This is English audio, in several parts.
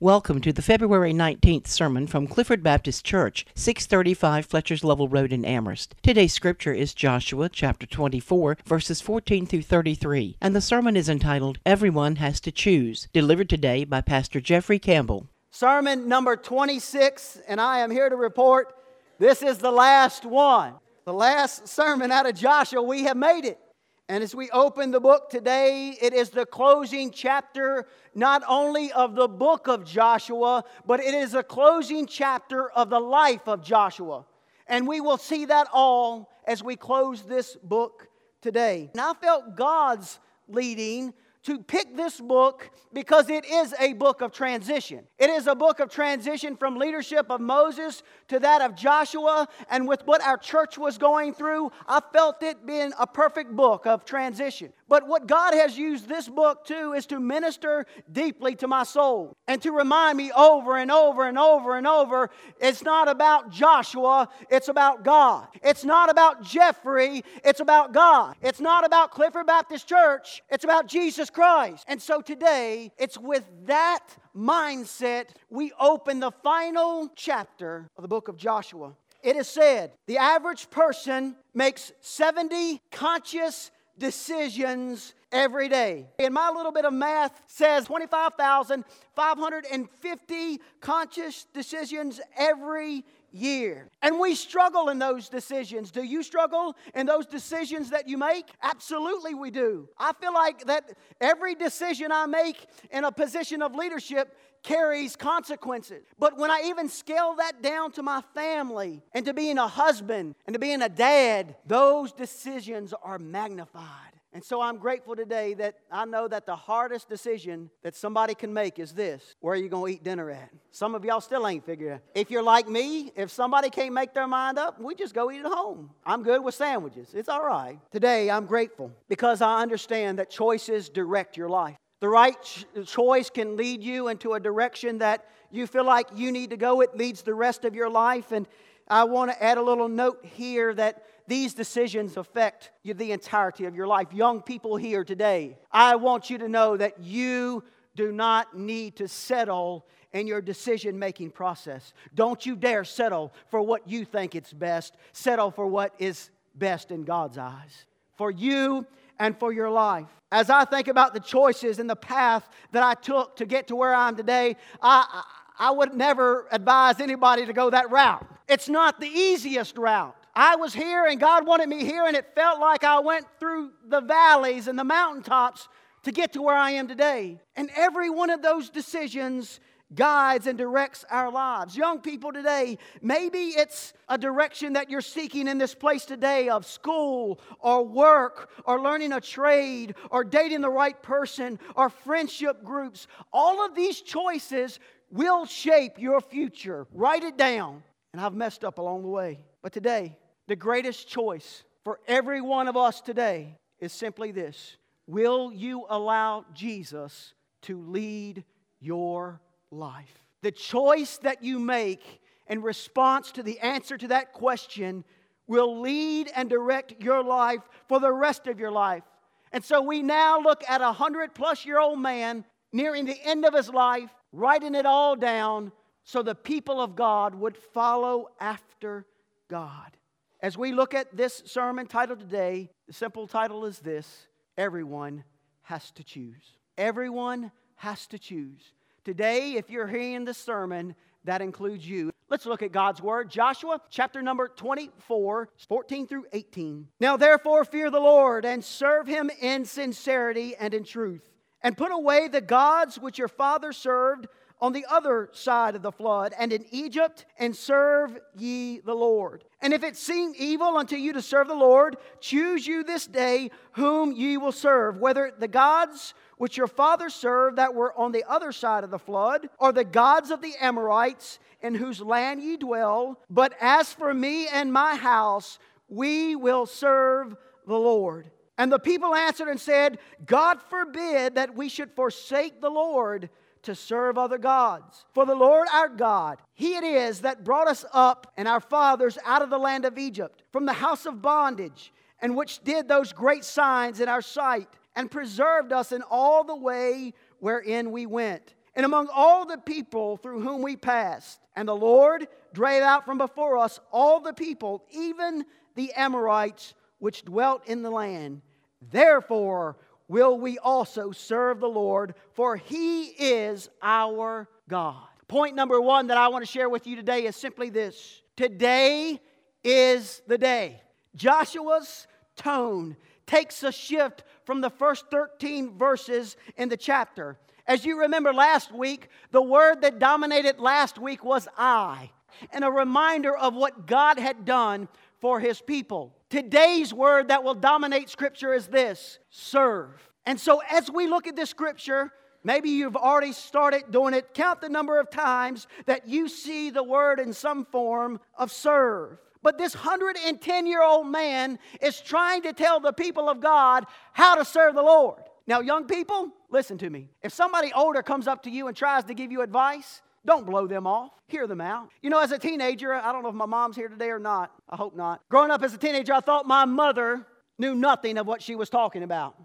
Welcome to the February 19th sermon from Clifford Baptist Church, 635 Fletcher's Level Road in Amherst. Today's scripture is Joshua chapter 24, verses 14 through 33, and the sermon is entitled Everyone Has to Choose, delivered today by Pastor Jeffrey Campbell. Sermon number 26, and I am here to report this is the last one. The last sermon out of Joshua, we have made it. And as we open the book today, it is the closing chapter not only of the book of Joshua, but it is a closing chapter of the life of Joshua. And we will see that all as we close this book today. And I felt God's leading to pick this book because it is a book of transition. It is a book of transition from leadership of Moses to that of Joshua. And with what our church was going through, I felt it being a perfect book of transition. But what God has used this book to is to minister deeply to my soul and to remind me over and over and over and over it's not about Joshua, it's about God. It's not about Jeffrey, it's about God. It's not about Clifford Baptist Church, it's about Jesus Christ. And so today, it's with that mindset we open the final chapter of the book of Joshua. It is said the average person makes 70 conscious decisions every day. And my little bit of math says 25,550 conscious decisions every year. And we struggle in those decisions. Do you struggle in those decisions that you make? Absolutely, we do. I feel like that every decision I make in a position of leadership carries consequences. But when I even scale that down to my family and to being a husband and to being a dad, those decisions are magnified. And so I'm grateful today that I know that the hardest decision that somebody can make is this where are you going to eat dinner at? Some of y'all still ain't figured out. If you're like me, if somebody can't make their mind up, we just go eat at home. I'm good with sandwiches. It's all right. Today, I'm grateful because I understand that choices direct your life. The right ch- choice can lead you into a direction that you feel like you need to go. It leads the rest of your life. And I want to add a little note here that these decisions affect you the entirety of your life. Young people here today, I want you to know that you do not need to settle in your decision making process. Don't you dare settle for what you think it's best. Settle for what is best in God's eyes. For you and for your life. As I think about the choices and the path that I took to get to where I am today, I, I would never advise anybody to go that route. It's not the easiest route. I was here and God wanted me here, and it felt like I went through the valleys and the mountaintops to get to where I am today. And every one of those decisions guides and directs our lives. Young people today, maybe it's a direction that you're seeking in this place today of school or work or learning a trade or dating the right person or friendship groups. All of these choices will shape your future. Write it down. And I've messed up along the way. But today, the greatest choice for every one of us today is simply this Will you allow Jesus to lead your life? The choice that you make in response to the answer to that question will lead and direct your life for the rest of your life. And so we now look at a hundred plus year old man nearing the end of his life, writing it all down so the people of God would follow after God. As we look at this sermon title today, the simple title is this Everyone has to choose. Everyone has to choose. Today, if you're hearing this sermon, that includes you. Let's look at God's word. Joshua chapter number 24, 14 through 18. Now, therefore, fear the Lord and serve him in sincerity and in truth, and put away the gods which your father served on the other side of the flood and in Egypt, and serve ye the Lord. And if it seem evil unto you to serve the Lord, choose you this day whom ye will serve, whether the gods which your fathers served that were on the other side of the flood, or the gods of the Amorites in whose land ye dwell. But as for me and my house, we will serve the Lord. And the people answered and said, God forbid that we should forsake the Lord to serve other gods. For the Lord our God, He it is that brought us up and our fathers out of the land of Egypt, from the house of bondage, and which did those great signs in our sight, and preserved us in all the way wherein we went. and among all the people through whom we passed. And the Lord drave out from before us all the people, even the Amorites which dwelt in the land. Therefore will we also serve the Lord, for he is our God. Point number one that I want to share with you today is simply this Today is the day. Joshua's tone takes a shift from the first 13 verses in the chapter. As you remember last week, the word that dominated last week was I, and a reminder of what God had done for his people. Today's word that will dominate scripture is this serve. And so, as we look at this scripture, maybe you've already started doing it. Count the number of times that you see the word in some form of serve. But this 110 year old man is trying to tell the people of God how to serve the Lord. Now, young people, listen to me. If somebody older comes up to you and tries to give you advice, don't blow them off. Hear them out. You know, as a teenager, I don't know if my mom's here today or not. I hope not. Growing up as a teenager, I thought my mother knew nothing of what she was talking about.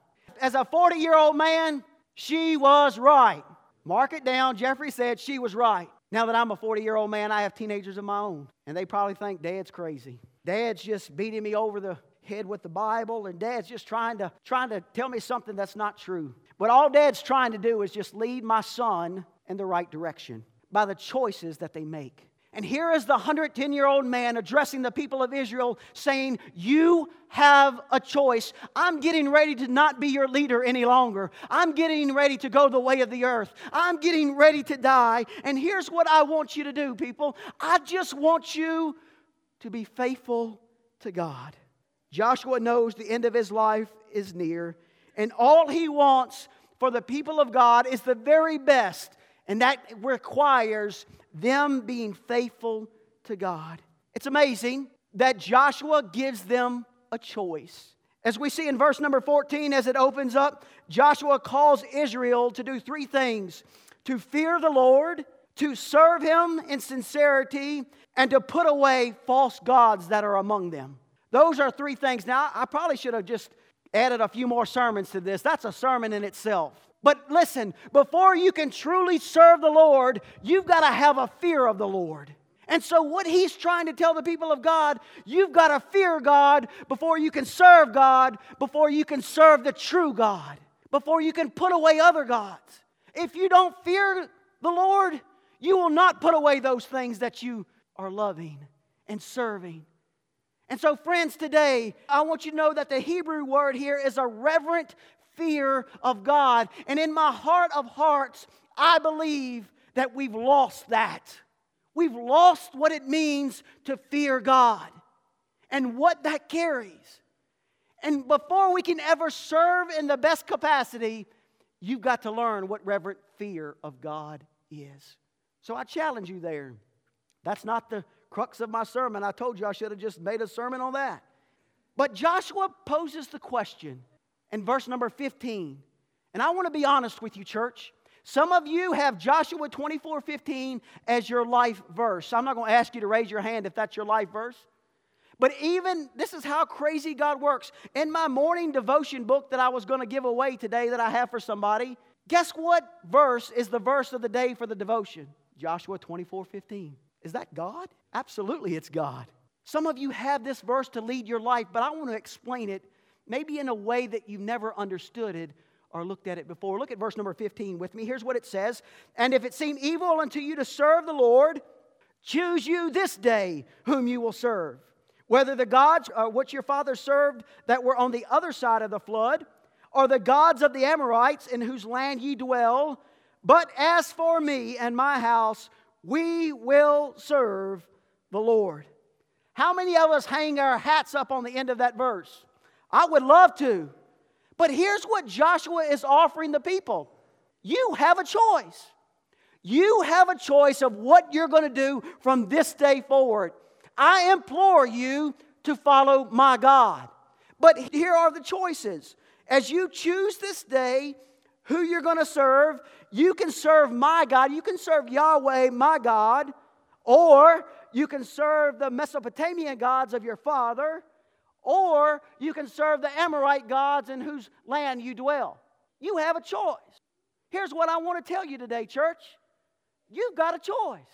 As a 40 year old man, she was right. Mark it down. Jeffrey said she was right. Now that I'm a 40 year old man, I have teenagers of my own, and they probably think dad's crazy. Dad's just beating me over the head with the Bible, and dad's just trying to, trying to tell me something that's not true. But all dad's trying to do is just lead my son in the right direction by the choices that they make. And here is the 110 year old man addressing the people of Israel saying, You have a choice. I'm getting ready to not be your leader any longer. I'm getting ready to go the way of the earth. I'm getting ready to die. And here's what I want you to do, people. I just want you to be faithful to God. Joshua knows the end of his life is near, and all he wants for the people of God is the very best, and that requires them being faithful to God. It's amazing that Joshua gives them a choice. As we see in verse number 14, as it opens up, Joshua calls Israel to do three things to fear the Lord, to serve him in sincerity, and to put away false gods that are among them. Those are three things. Now, I probably should have just added a few more sermons to this. That's a sermon in itself. But listen, before you can truly serve the Lord, you've got to have a fear of the Lord. And so, what he's trying to tell the people of God, you've got to fear God before you can serve God, before you can serve the true God, before you can put away other gods. If you don't fear the Lord, you will not put away those things that you are loving and serving. And so, friends, today, I want you to know that the Hebrew word here is a reverent fear of God. And in my heart of hearts, I believe that we've lost that. We've lost what it means to fear God and what that carries. And before we can ever serve in the best capacity, you've got to learn what reverent fear of God is. So I challenge you there. That's not the crux of my sermon. I told you I should have just made a sermon on that. But Joshua poses the question in verse number 15. And I want to be honest with you, church. Some of you have Joshua 24 15 as your life verse. I'm not going to ask you to raise your hand if that's your life verse. But even this is how crazy God works. In my morning devotion book that I was going to give away today, that I have for somebody, guess what verse is the verse of the day for the devotion? Joshua 24 15. Is that God? Absolutely, it's God. Some of you have this verse to lead your life, but I want to explain it maybe in a way that you've never understood it or looked at it before. Look at verse number 15 with me. Here's what it says And if it seem evil unto you to serve the Lord, choose you this day whom you will serve. Whether the gods uh, which your father served that were on the other side of the flood, or the gods of the Amorites in whose land ye dwell. But as for me and my house, we will serve the Lord. How many of us hang our hats up on the end of that verse? I would love to. But here's what Joshua is offering the people you have a choice. You have a choice of what you're going to do from this day forward. I implore you to follow my God. But here are the choices. As you choose this day who you're going to serve, you can serve my God, you can serve Yahweh, my God, or you can serve the Mesopotamian gods of your father, or you can serve the Amorite gods in whose land you dwell. You have a choice. Here's what I want to tell you today, church. You've got a choice.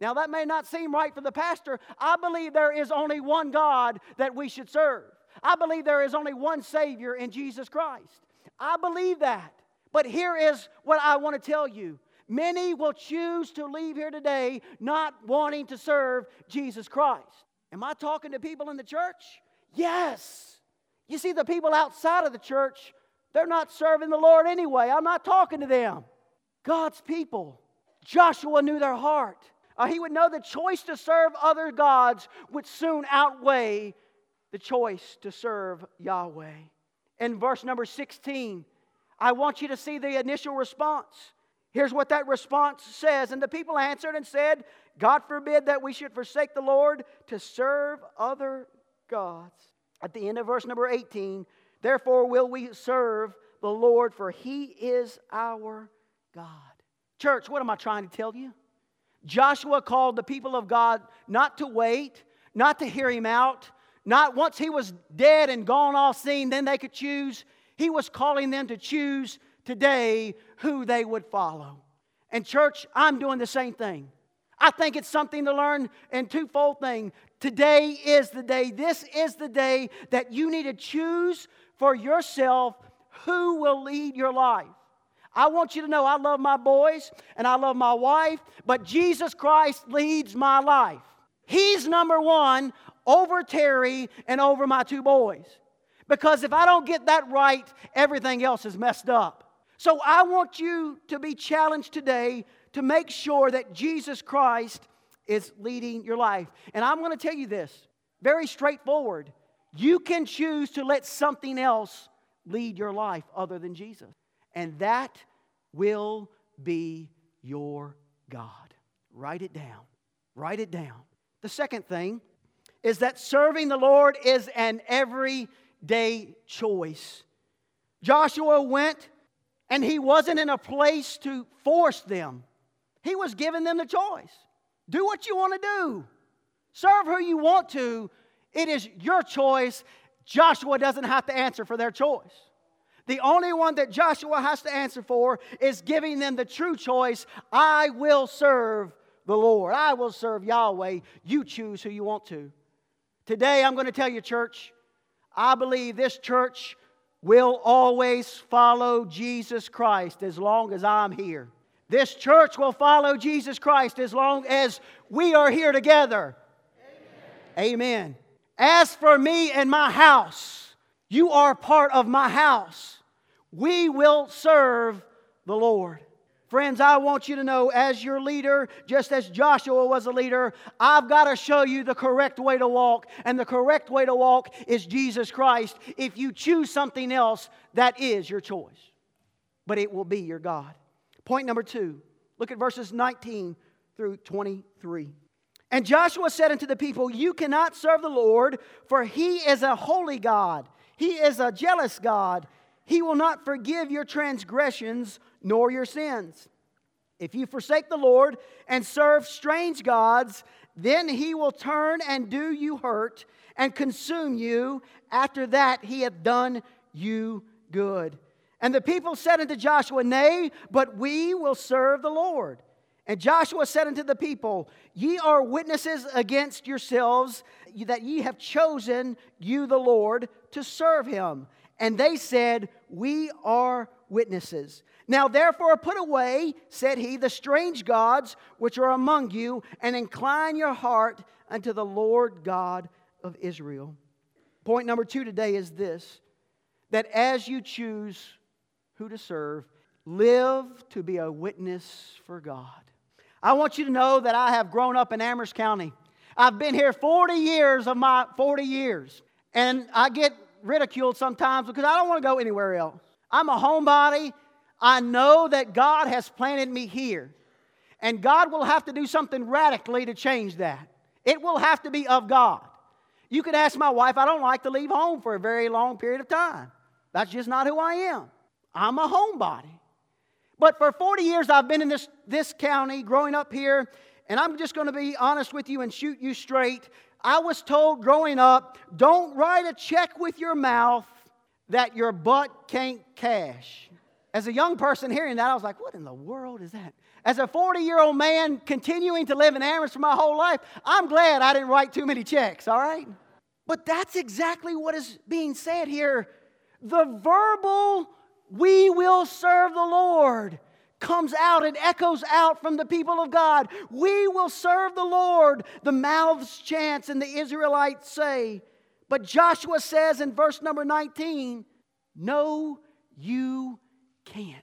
Now, that may not seem right for the pastor. I believe there is only one God that we should serve. I believe there is only one Savior in Jesus Christ. I believe that. But here is what I want to tell you many will choose to leave here today not wanting to serve Jesus Christ. Am I talking to people in the church? Yes. You see, the people outside of the church, they're not serving the Lord anyway. I'm not talking to them. God's people. Joshua knew their heart. Uh, he would know the choice to serve other gods would soon outweigh the choice to serve Yahweh. In verse number 16, I want you to see the initial response. Here's what that response says. And the people answered and said, God forbid that we should forsake the Lord to serve other gods. At the end of verse number 18, therefore will we serve the Lord, for he is our God. Church, what am I trying to tell you? Joshua called the people of God not to wait, not to hear him out, not once he was dead and gone off scene, then they could choose. He was calling them to choose today who they would follow. And, church, I'm doing the same thing. I think it's something to learn in twofold thing. Today is the day. This is the day that you need to choose for yourself who will lead your life. I want you to know I love my boys and I love my wife, but Jesus Christ leads my life. He's number one over Terry and over my two boys. Because if I don't get that right, everything else is messed up. So I want you to be challenged today to make sure that Jesus Christ is leading your life. And I'm going to tell you this very straightforward. You can choose to let something else lead your life other than Jesus. And that will be your God. Write it down. Write it down. The second thing is that serving the Lord is an everyday choice. Joshua went and he wasn't in a place to force them, he was giving them the choice. Do what you want to do, serve who you want to. It is your choice. Joshua doesn't have to answer for their choice. The only one that Joshua has to answer for is giving them the true choice I will serve the Lord. I will serve Yahweh. You choose who you want to. Today, I'm going to tell you, church, I believe this church will always follow Jesus Christ as long as I'm here. This church will follow Jesus Christ as long as we are here together. Amen. Amen. As for me and my house, you are part of my house. We will serve the Lord. Friends, I want you to know, as your leader, just as Joshua was a leader, I've got to show you the correct way to walk. And the correct way to walk is Jesus Christ. If you choose something else, that is your choice. But it will be your God. Point number two look at verses 19 through 23. And Joshua said unto the people, You cannot serve the Lord, for he is a holy God, he is a jealous God. He will not forgive your transgressions nor your sins. If you forsake the Lord and serve strange gods, then he will turn and do you hurt and consume you. After that, he hath done you good. And the people said unto Joshua, Nay, but we will serve the Lord. And Joshua said unto the people, Ye are witnesses against yourselves that ye have chosen you, the Lord, to serve him. And they said, We are witnesses. Now, therefore, put away, said he, the strange gods which are among you, and incline your heart unto the Lord God of Israel. Point number two today is this that as you choose who to serve, live to be a witness for God. I want you to know that I have grown up in Amherst County. I've been here 40 years of my 40 years, and I get ridiculed sometimes because I don't want to go anywhere else. I'm a homebody. I know that God has planted me here. And God will have to do something radically to change that. It will have to be of God. You could ask my wife, I don't like to leave home for a very long period of time. That's just not who I am. I'm a homebody. But for 40 years, I've been in this, this county, growing up here, and I'm just going to be honest with you and shoot you straight. I was told growing up don't write a check with your mouth that your butt can't cash. As a young person hearing that, I was like, what in the world is that? As a 40 year old man continuing to live in Amherst for my whole life, I'm glad I didn't write too many checks, all right? But that's exactly what is being said here. The verbal, we will serve the Lord, comes out and echoes out from the people of God. We will serve the Lord. The mouths chant and the Israelites say. But Joshua says in verse number 19, No, you can't.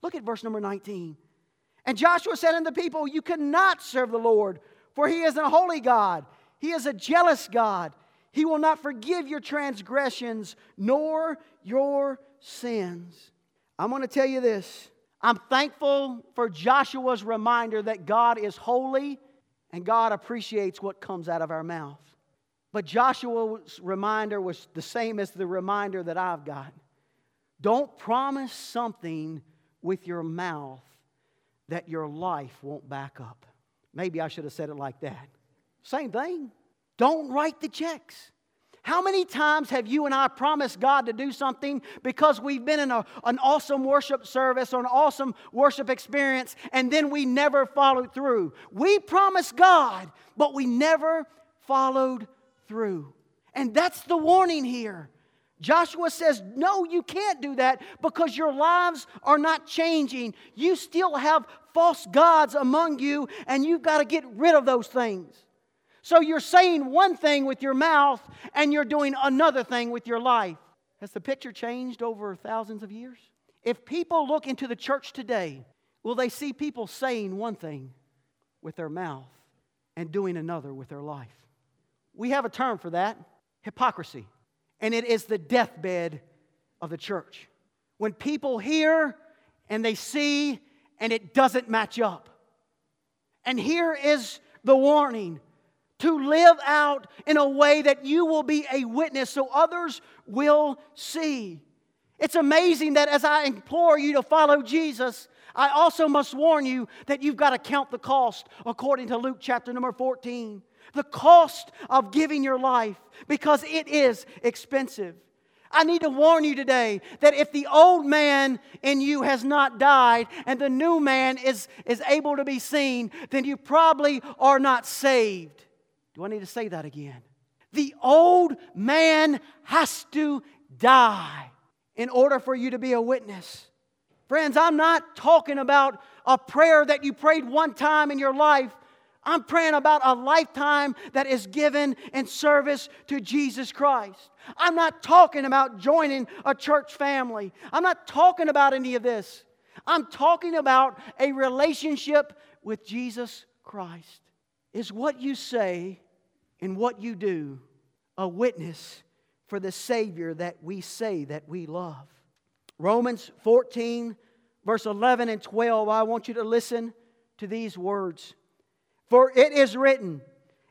Look at verse number 19. And Joshua said unto the people, You cannot serve the Lord, for he is a holy God. He is a jealous God. He will not forgive your transgressions nor your sins. I'm going to tell you this. I'm thankful for Joshua's reminder that God is holy and God appreciates what comes out of our mouth. But Joshua's reminder was the same as the reminder that I've got. Don't promise something with your mouth that your life won't back up. Maybe I should have said it like that. Same thing. Don't write the checks. How many times have you and I promised God to do something because we've been in a, an awesome worship service or an awesome worship experience and then we never followed through? We promised God, but we never followed through. And that's the warning here. Joshua says, No, you can't do that because your lives are not changing. You still have false gods among you, and you've got to get rid of those things. So you're saying one thing with your mouth, and you're doing another thing with your life. Has the picture changed over thousands of years? If people look into the church today, will they see people saying one thing with their mouth and doing another with their life? We have a term for that hypocrisy and it is the deathbed of the church. When people hear and they see and it doesn't match up. And here is the warning to live out in a way that you will be a witness so others will see. It's amazing that as I implore you to follow Jesus, I also must warn you that you've got to count the cost according to Luke chapter number 14 the cost of giving your life because it is expensive. I need to warn you today that if the old man in you has not died and the new man is, is able to be seen, then you probably are not saved. Do I need to say that again? The old man has to die in order for you to be a witness. Friends, I'm not talking about a prayer that you prayed one time in your life I'm praying about a lifetime that is given in service to Jesus Christ. I'm not talking about joining a church family. I'm not talking about any of this. I'm talking about a relationship with Jesus Christ. Is what you say and what you do a witness for the Savior that we say that we love? Romans 14, verse 11 and 12, I want you to listen to these words. For it is written,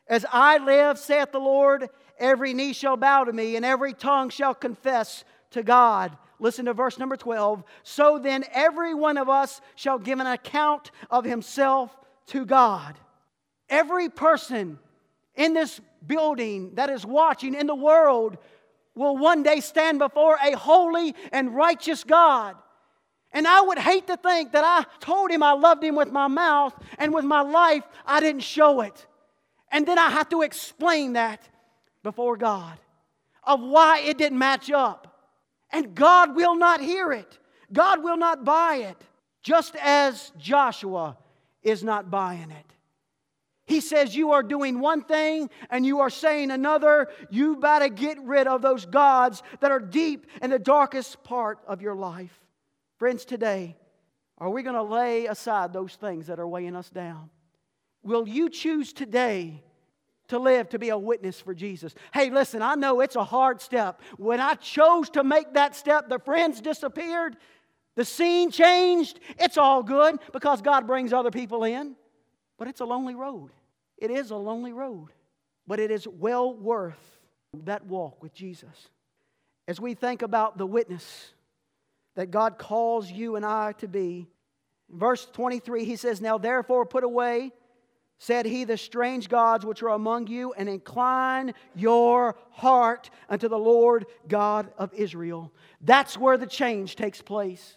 As I live, saith the Lord, every knee shall bow to me, and every tongue shall confess to God. Listen to verse number 12. So then, every one of us shall give an account of himself to God. Every person in this building that is watching in the world will one day stand before a holy and righteous God. And I would hate to think that I told him I loved him with my mouth and with my life, I didn't show it. And then I have to explain that before God of why it didn't match up. And God will not hear it, God will not buy it, just as Joshua is not buying it. He says, You are doing one thing and you are saying another. You better get rid of those gods that are deep in the darkest part of your life. Friends, today, are we going to lay aside those things that are weighing us down? Will you choose today to live to be a witness for Jesus? Hey, listen, I know it's a hard step. When I chose to make that step, the friends disappeared, the scene changed. It's all good because God brings other people in. But it's a lonely road. It is a lonely road, but it is well worth that walk with Jesus. As we think about the witness, that God calls you and I to be. verse 23, he says, Now therefore put away, said he, the strange gods which are among you, and incline your heart unto the Lord God of Israel. That's where the change takes place.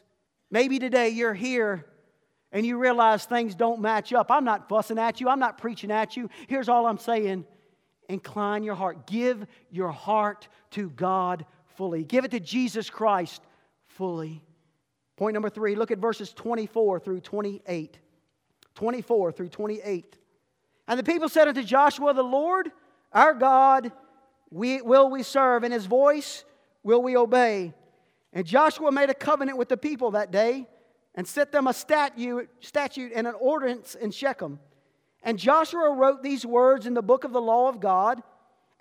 Maybe today you're here and you realize things don't match up. I'm not fussing at you, I'm not preaching at you. Here's all I'm saying incline your heart. Give your heart to God fully, give it to Jesus Christ fully. Point number three look at verses 24 through 28. 24 through 28. And the people said unto Joshua, The Lord our God we, will we serve, and his voice will we obey. And Joshua made a covenant with the people that day and set them a statute, statute and an ordinance in Shechem. And Joshua wrote these words in the book of the law of God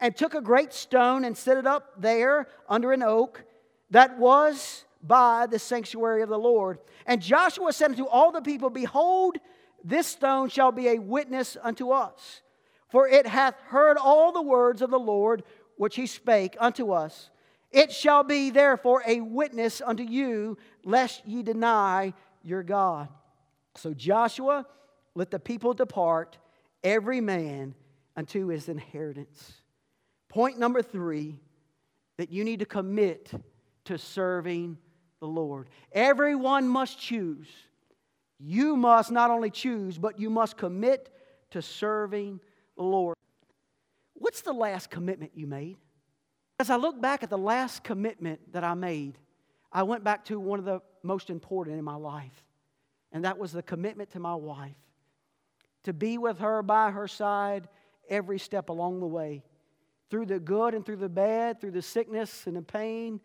and took a great stone and set it up there under an oak that was by the sanctuary of the Lord. And Joshua said unto all the people, Behold, this stone shall be a witness unto us, for it hath heard all the words of the Lord which he spake unto us. It shall be therefore a witness unto you, lest ye deny your God. So Joshua let the people depart, every man unto his inheritance. Point number three that you need to commit to serving the Lord. Everyone must choose. You must not only choose, but you must commit to serving the Lord. What's the last commitment you made? As I look back at the last commitment that I made, I went back to one of the most important in my life, and that was the commitment to my wife to be with her by her side every step along the way, through the good and through the bad, through the sickness and the pain.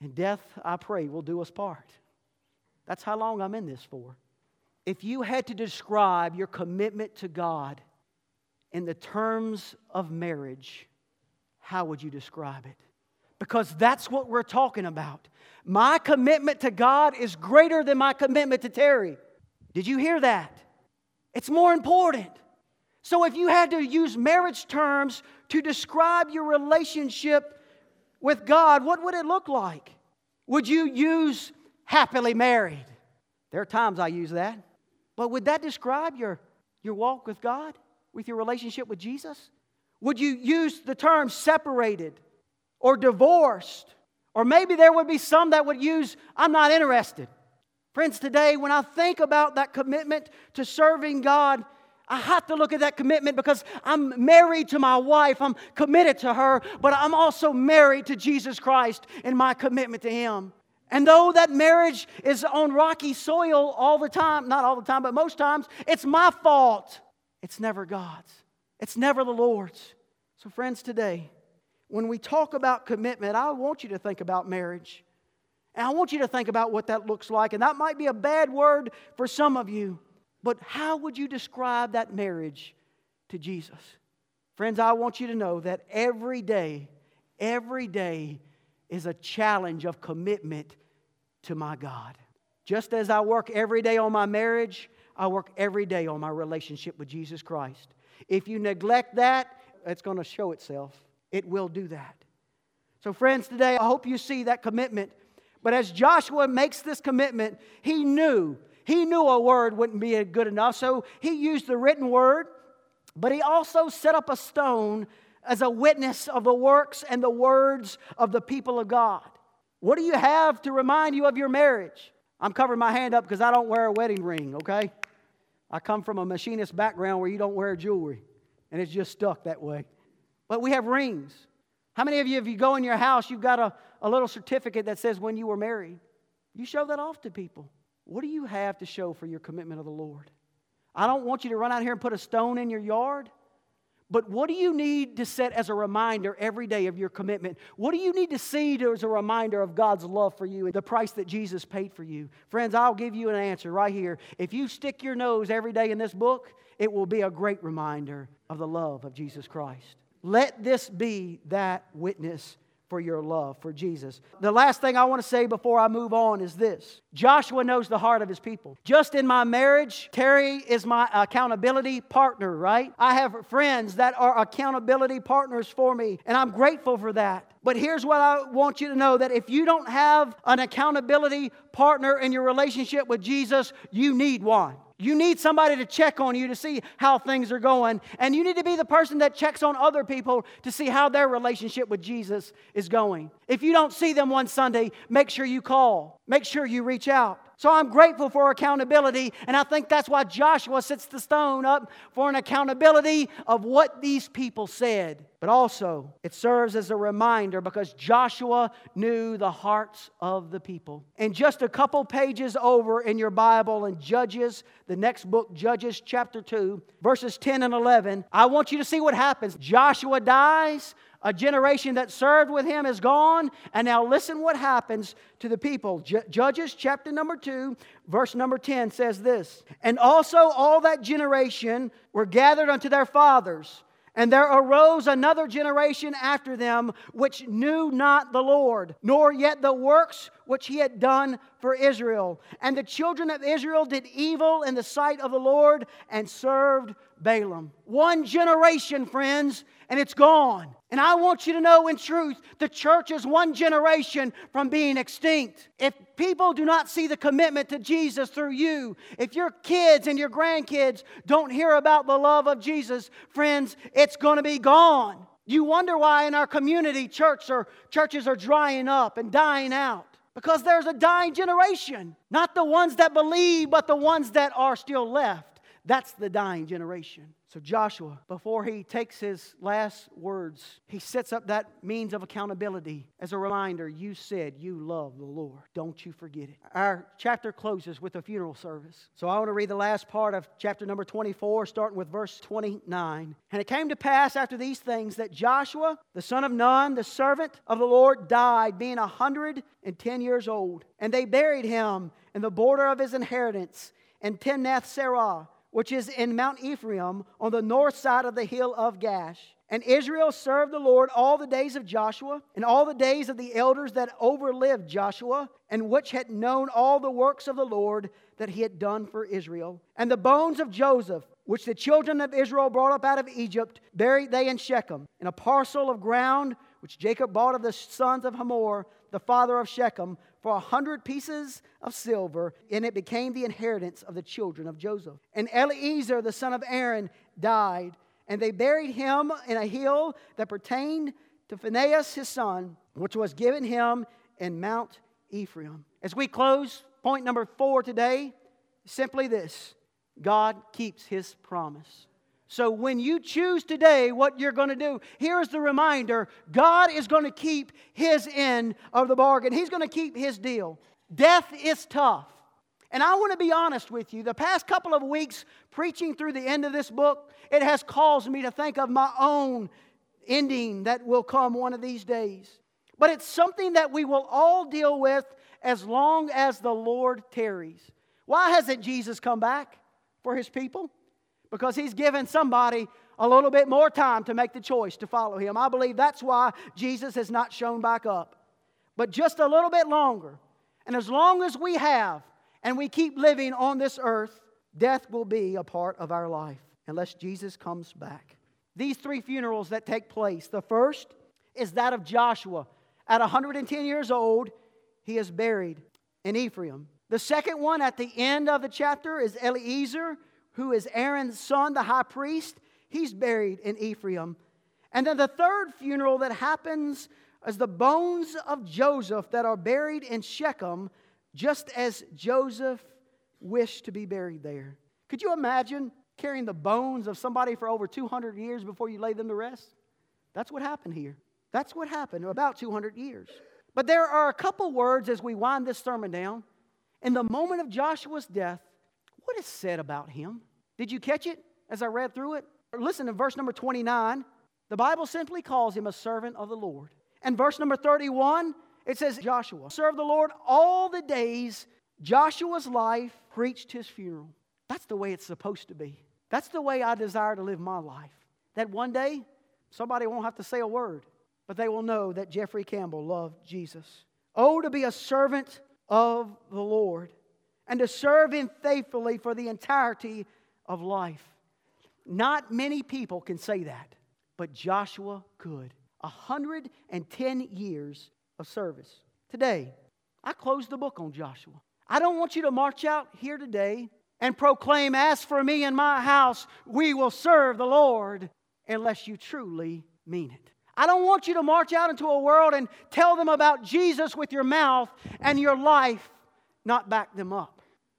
And death, I pray, will do us part. That's how long I'm in this for. If you had to describe your commitment to God in the terms of marriage, how would you describe it? Because that's what we're talking about. My commitment to God is greater than my commitment to Terry. Did you hear that? It's more important. So, if you had to use marriage terms to describe your relationship with God, what would it look like? Would you use happily married? There are times I use that. But would that describe your, your walk with God, with your relationship with Jesus? Would you use the term separated or divorced? Or maybe there would be some that would use, I'm not interested. Friends, today, when I think about that commitment to serving God, I have to look at that commitment because I'm married to my wife. I'm committed to her, but I'm also married to Jesus Christ in my commitment to Him. And though that marriage is on rocky soil all the time, not all the time, but most times, it's my fault. It's never God's. It's never the Lord's. So, friends, today, when we talk about commitment, I want you to think about marriage. And I want you to think about what that looks like. And that might be a bad word for some of you, but how would you describe that marriage to Jesus? Friends, I want you to know that every day, every day is a challenge of commitment to my God. Just as I work every day on my marriage, I work every day on my relationship with Jesus Christ. If you neglect that, it's going to show itself. It will do that. So, friends, today I hope you see that commitment. But as Joshua makes this commitment, he knew, he knew a word wouldn't be good enough. So he used the written word, but he also set up a stone as a witness of the works and the words of the people of God. What do you have to remind you of your marriage? I'm covering my hand up because I don't wear a wedding ring, okay? I come from a machinist background where you don't wear jewelry, and it's just stuck that way. But we have rings. How many of you, if you go in your house, you've got a, a little certificate that says when you were married? You show that off to people. What do you have to show for your commitment of the Lord? I don't want you to run out here and put a stone in your yard. But what do you need to set as a reminder every day of your commitment? What do you need to see as a reminder of God's love for you and the price that Jesus paid for you? Friends, I'll give you an answer right here. If you stick your nose every day in this book, it will be a great reminder of the love of Jesus Christ. Let this be that witness for your love for Jesus. The last thing I want to say before I move on is this Joshua knows the heart of his people. Just in my marriage, Terry is my accountability partner, right? I have friends that are accountability partners for me, and I'm grateful for that. But here's what I want you to know that if you don't have an accountability partner in your relationship with Jesus, you need one. You need somebody to check on you to see how things are going. And you need to be the person that checks on other people to see how their relationship with Jesus is going. If you don't see them one Sunday, make sure you call, make sure you reach out. So I'm grateful for accountability, and I think that's why Joshua sets the stone up for an accountability of what these people said. But also, it serves as a reminder because Joshua knew the hearts of the people. And just a couple pages over in your Bible in Judges, the next book, Judges chapter 2, verses 10 and 11, I want you to see what happens. Joshua dies, a generation that served with him is gone. And now listen what happens to the people. Judges chapter number 2, verse number 10 says this And also all that generation were gathered unto their fathers. And there arose another generation after them which knew not the Lord, nor yet the works which he had done for Israel. And the children of Israel did evil in the sight of the Lord and served Baalim. One generation, friends, and it's gone. And I want you to know in truth, the church is one generation from being extinct. If people do not see the commitment to Jesus through you, if your kids and your grandkids don't hear about the love of Jesus, friends, it's going to be gone. You wonder why in our community church or churches are drying up and dying out. Because there's a dying generation. Not the ones that believe, but the ones that are still left. That's the dying generation. So, Joshua, before he takes his last words, he sets up that means of accountability as a reminder you said you love the Lord. Don't you forget it. Our chapter closes with a funeral service. So, I want to read the last part of chapter number 24, starting with verse 29. And it came to pass after these things that Joshua, the son of Nun, the servant of the Lord, died, being a 110 years old. And they buried him in the border of his inheritance in Timnath Serah which is in Mount Ephraim on the north side of the hill of Gaash. And Israel served the Lord all the days of Joshua and all the days of the elders that overlived Joshua, and which had known all the works of the Lord that he had done for Israel. And the bones of Joseph, which the children of Israel brought up out of Egypt, buried they in Shechem, in a parcel of ground which Jacob bought of the sons of Hamor, the father of Shechem, for a hundred pieces of silver, and it became the inheritance of the children of Joseph. And Eleazar, the son of Aaron, died, and they buried him in a hill that pertained to Phinehas his son, which was given him in Mount Ephraim. As we close, point number four today, simply this God keeps his promise. So when you choose today what you're going to do, here's the reminder God is going to keep his end of the bargain, He's going to keep his deal. Death is tough. And I want to be honest with you. The past couple of weeks, preaching through the end of this book, it has caused me to think of my own ending that will come one of these days. But it's something that we will all deal with as long as the Lord tarries. Why hasn't Jesus come back for his people? Because he's given somebody a little bit more time to make the choice to follow him. I believe that's why Jesus has not shown back up. But just a little bit longer. And as long as we have and we keep living on this earth, death will be a part of our life unless Jesus comes back. These three funerals that take place the first is that of Joshua. At 110 years old, he is buried in Ephraim. The second one at the end of the chapter is Eleazar who is Aaron's son, the high priest. He's buried in Ephraim. And then the third funeral that happens is the bones of Joseph that are buried in Shechem, just as Joseph wished to be buried there. Could you imagine carrying the bones of somebody for over 200 years before you lay them to rest? That's what happened here. That's what happened about 200 years. But there are a couple words as we wind this sermon down. In the moment of Joshua's death, what is said about him? Did you catch it as I read through it? Listen to verse number 29. The Bible simply calls him a servant of the Lord. And verse number 31, it says, Joshua served the Lord all the days Joshua's life preached his funeral. That's the way it's supposed to be. That's the way I desire to live my life. That one day, somebody won't have to say a word, but they will know that Jeffrey Campbell loved Jesus. Oh, to be a servant of the Lord and to serve Him faithfully for the entirety of life. Not many people can say that, but Joshua could. 110 years of service. Today, I close the book on Joshua. I don't want you to march out here today and proclaim, As for me and my house, we will serve the Lord, unless you truly mean it. I don't want you to march out into a world and tell them about Jesus with your mouth and your life not back them up.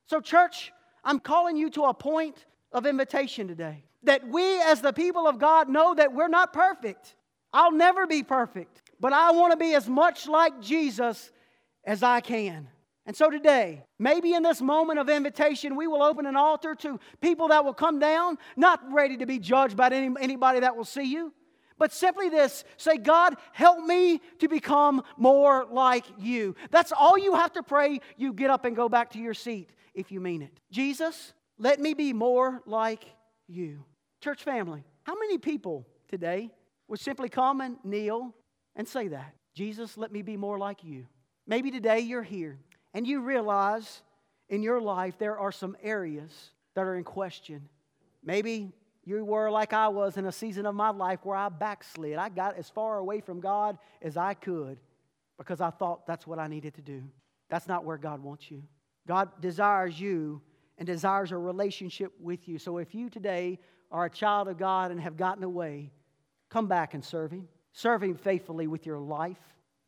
So, church, I'm calling you to a point of invitation today that we, as the people of God, know that we're not perfect. I'll never be perfect, but I want to be as much like Jesus as I can. And so today, maybe in this moment of invitation, we will open an altar to people that will come down, not ready to be judged by any, anybody that will see you, but simply this say, God, help me to become more like you. That's all you have to pray. You get up and go back to your seat if you mean it. Jesus, let me be more like you. Church family, how many people today would simply come and kneel and say that? Jesus, let me be more like you. Maybe today you're here and you realize in your life there are some areas that are in question. Maybe you were like I was in a season of my life where I backslid. I got as far away from God as I could because I thought that's what I needed to do. That's not where God wants you. God desires you and desires a relationship with you. So if you today are a child of God and have gotten away, come back and serve Him. Serve Him faithfully with your life,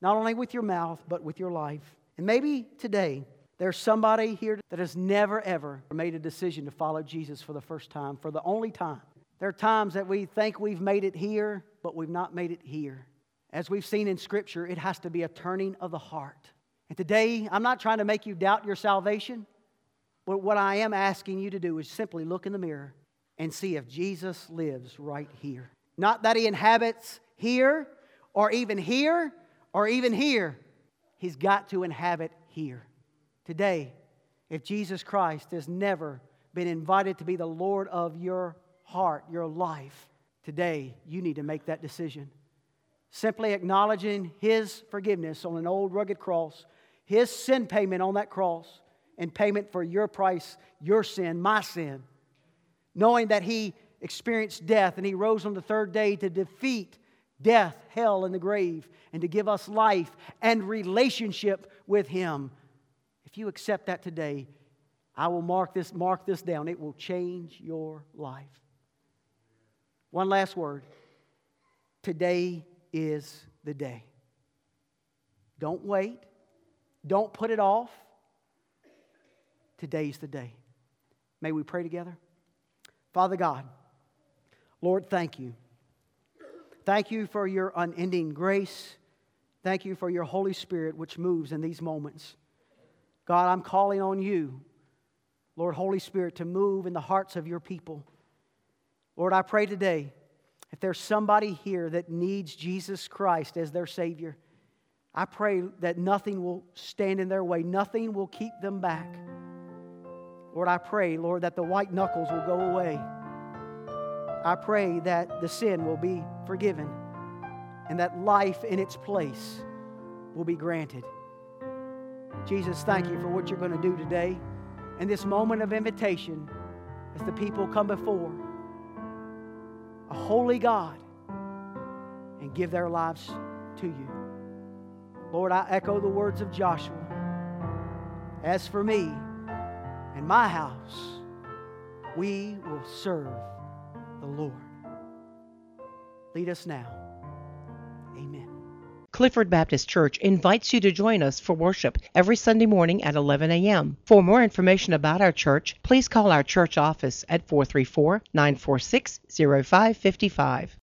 not only with your mouth, but with your life. And maybe today there's somebody here that has never, ever made a decision to follow Jesus for the first time, for the only time. There are times that we think we've made it here, but we've not made it here. As we've seen in Scripture, it has to be a turning of the heart. And today, I'm not trying to make you doubt your salvation, but what I am asking you to do is simply look in the mirror and see if Jesus lives right here. Not that he inhabits here, or even here, or even here, He's got to inhabit here. Today, if Jesus Christ has never been invited to be the Lord of your heart, your life, today you need to make that decision. Simply acknowledging His forgiveness on an old rugged cross, His sin payment on that cross, and payment for your price, your sin, my sin. Knowing that He experienced death and He rose on the third day to defeat death, hell, and the grave, and to give us life and relationship with Him. If you accept that today, I will mark this, mark this down. It will change your life. One last word. Today is the day. Don't wait. Don't put it off. Today's the day. May we pray together? Father God, Lord, thank you. Thank you for your unending grace. Thank you for your Holy Spirit, which moves in these moments. God, I'm calling on you, Lord, Holy Spirit, to move in the hearts of your people. Lord, I pray today, if there's somebody here that needs Jesus Christ as their Savior, I pray that nothing will stand in their way, nothing will keep them back. Lord, I pray, Lord, that the white knuckles will go away. I pray that the sin will be forgiven and that life in its place will be granted. Jesus, thank you for what you're going to do today in this moment of invitation as the people come before a holy God and give their lives to you. Lord, I echo the words of Joshua. As for me and my house, we will serve the Lord. Lead us now. Amen. Clifford Baptist Church invites you to join us for worship every Sunday morning at 11 a.m. For more information about our church, please call our church office at 434 946 0555.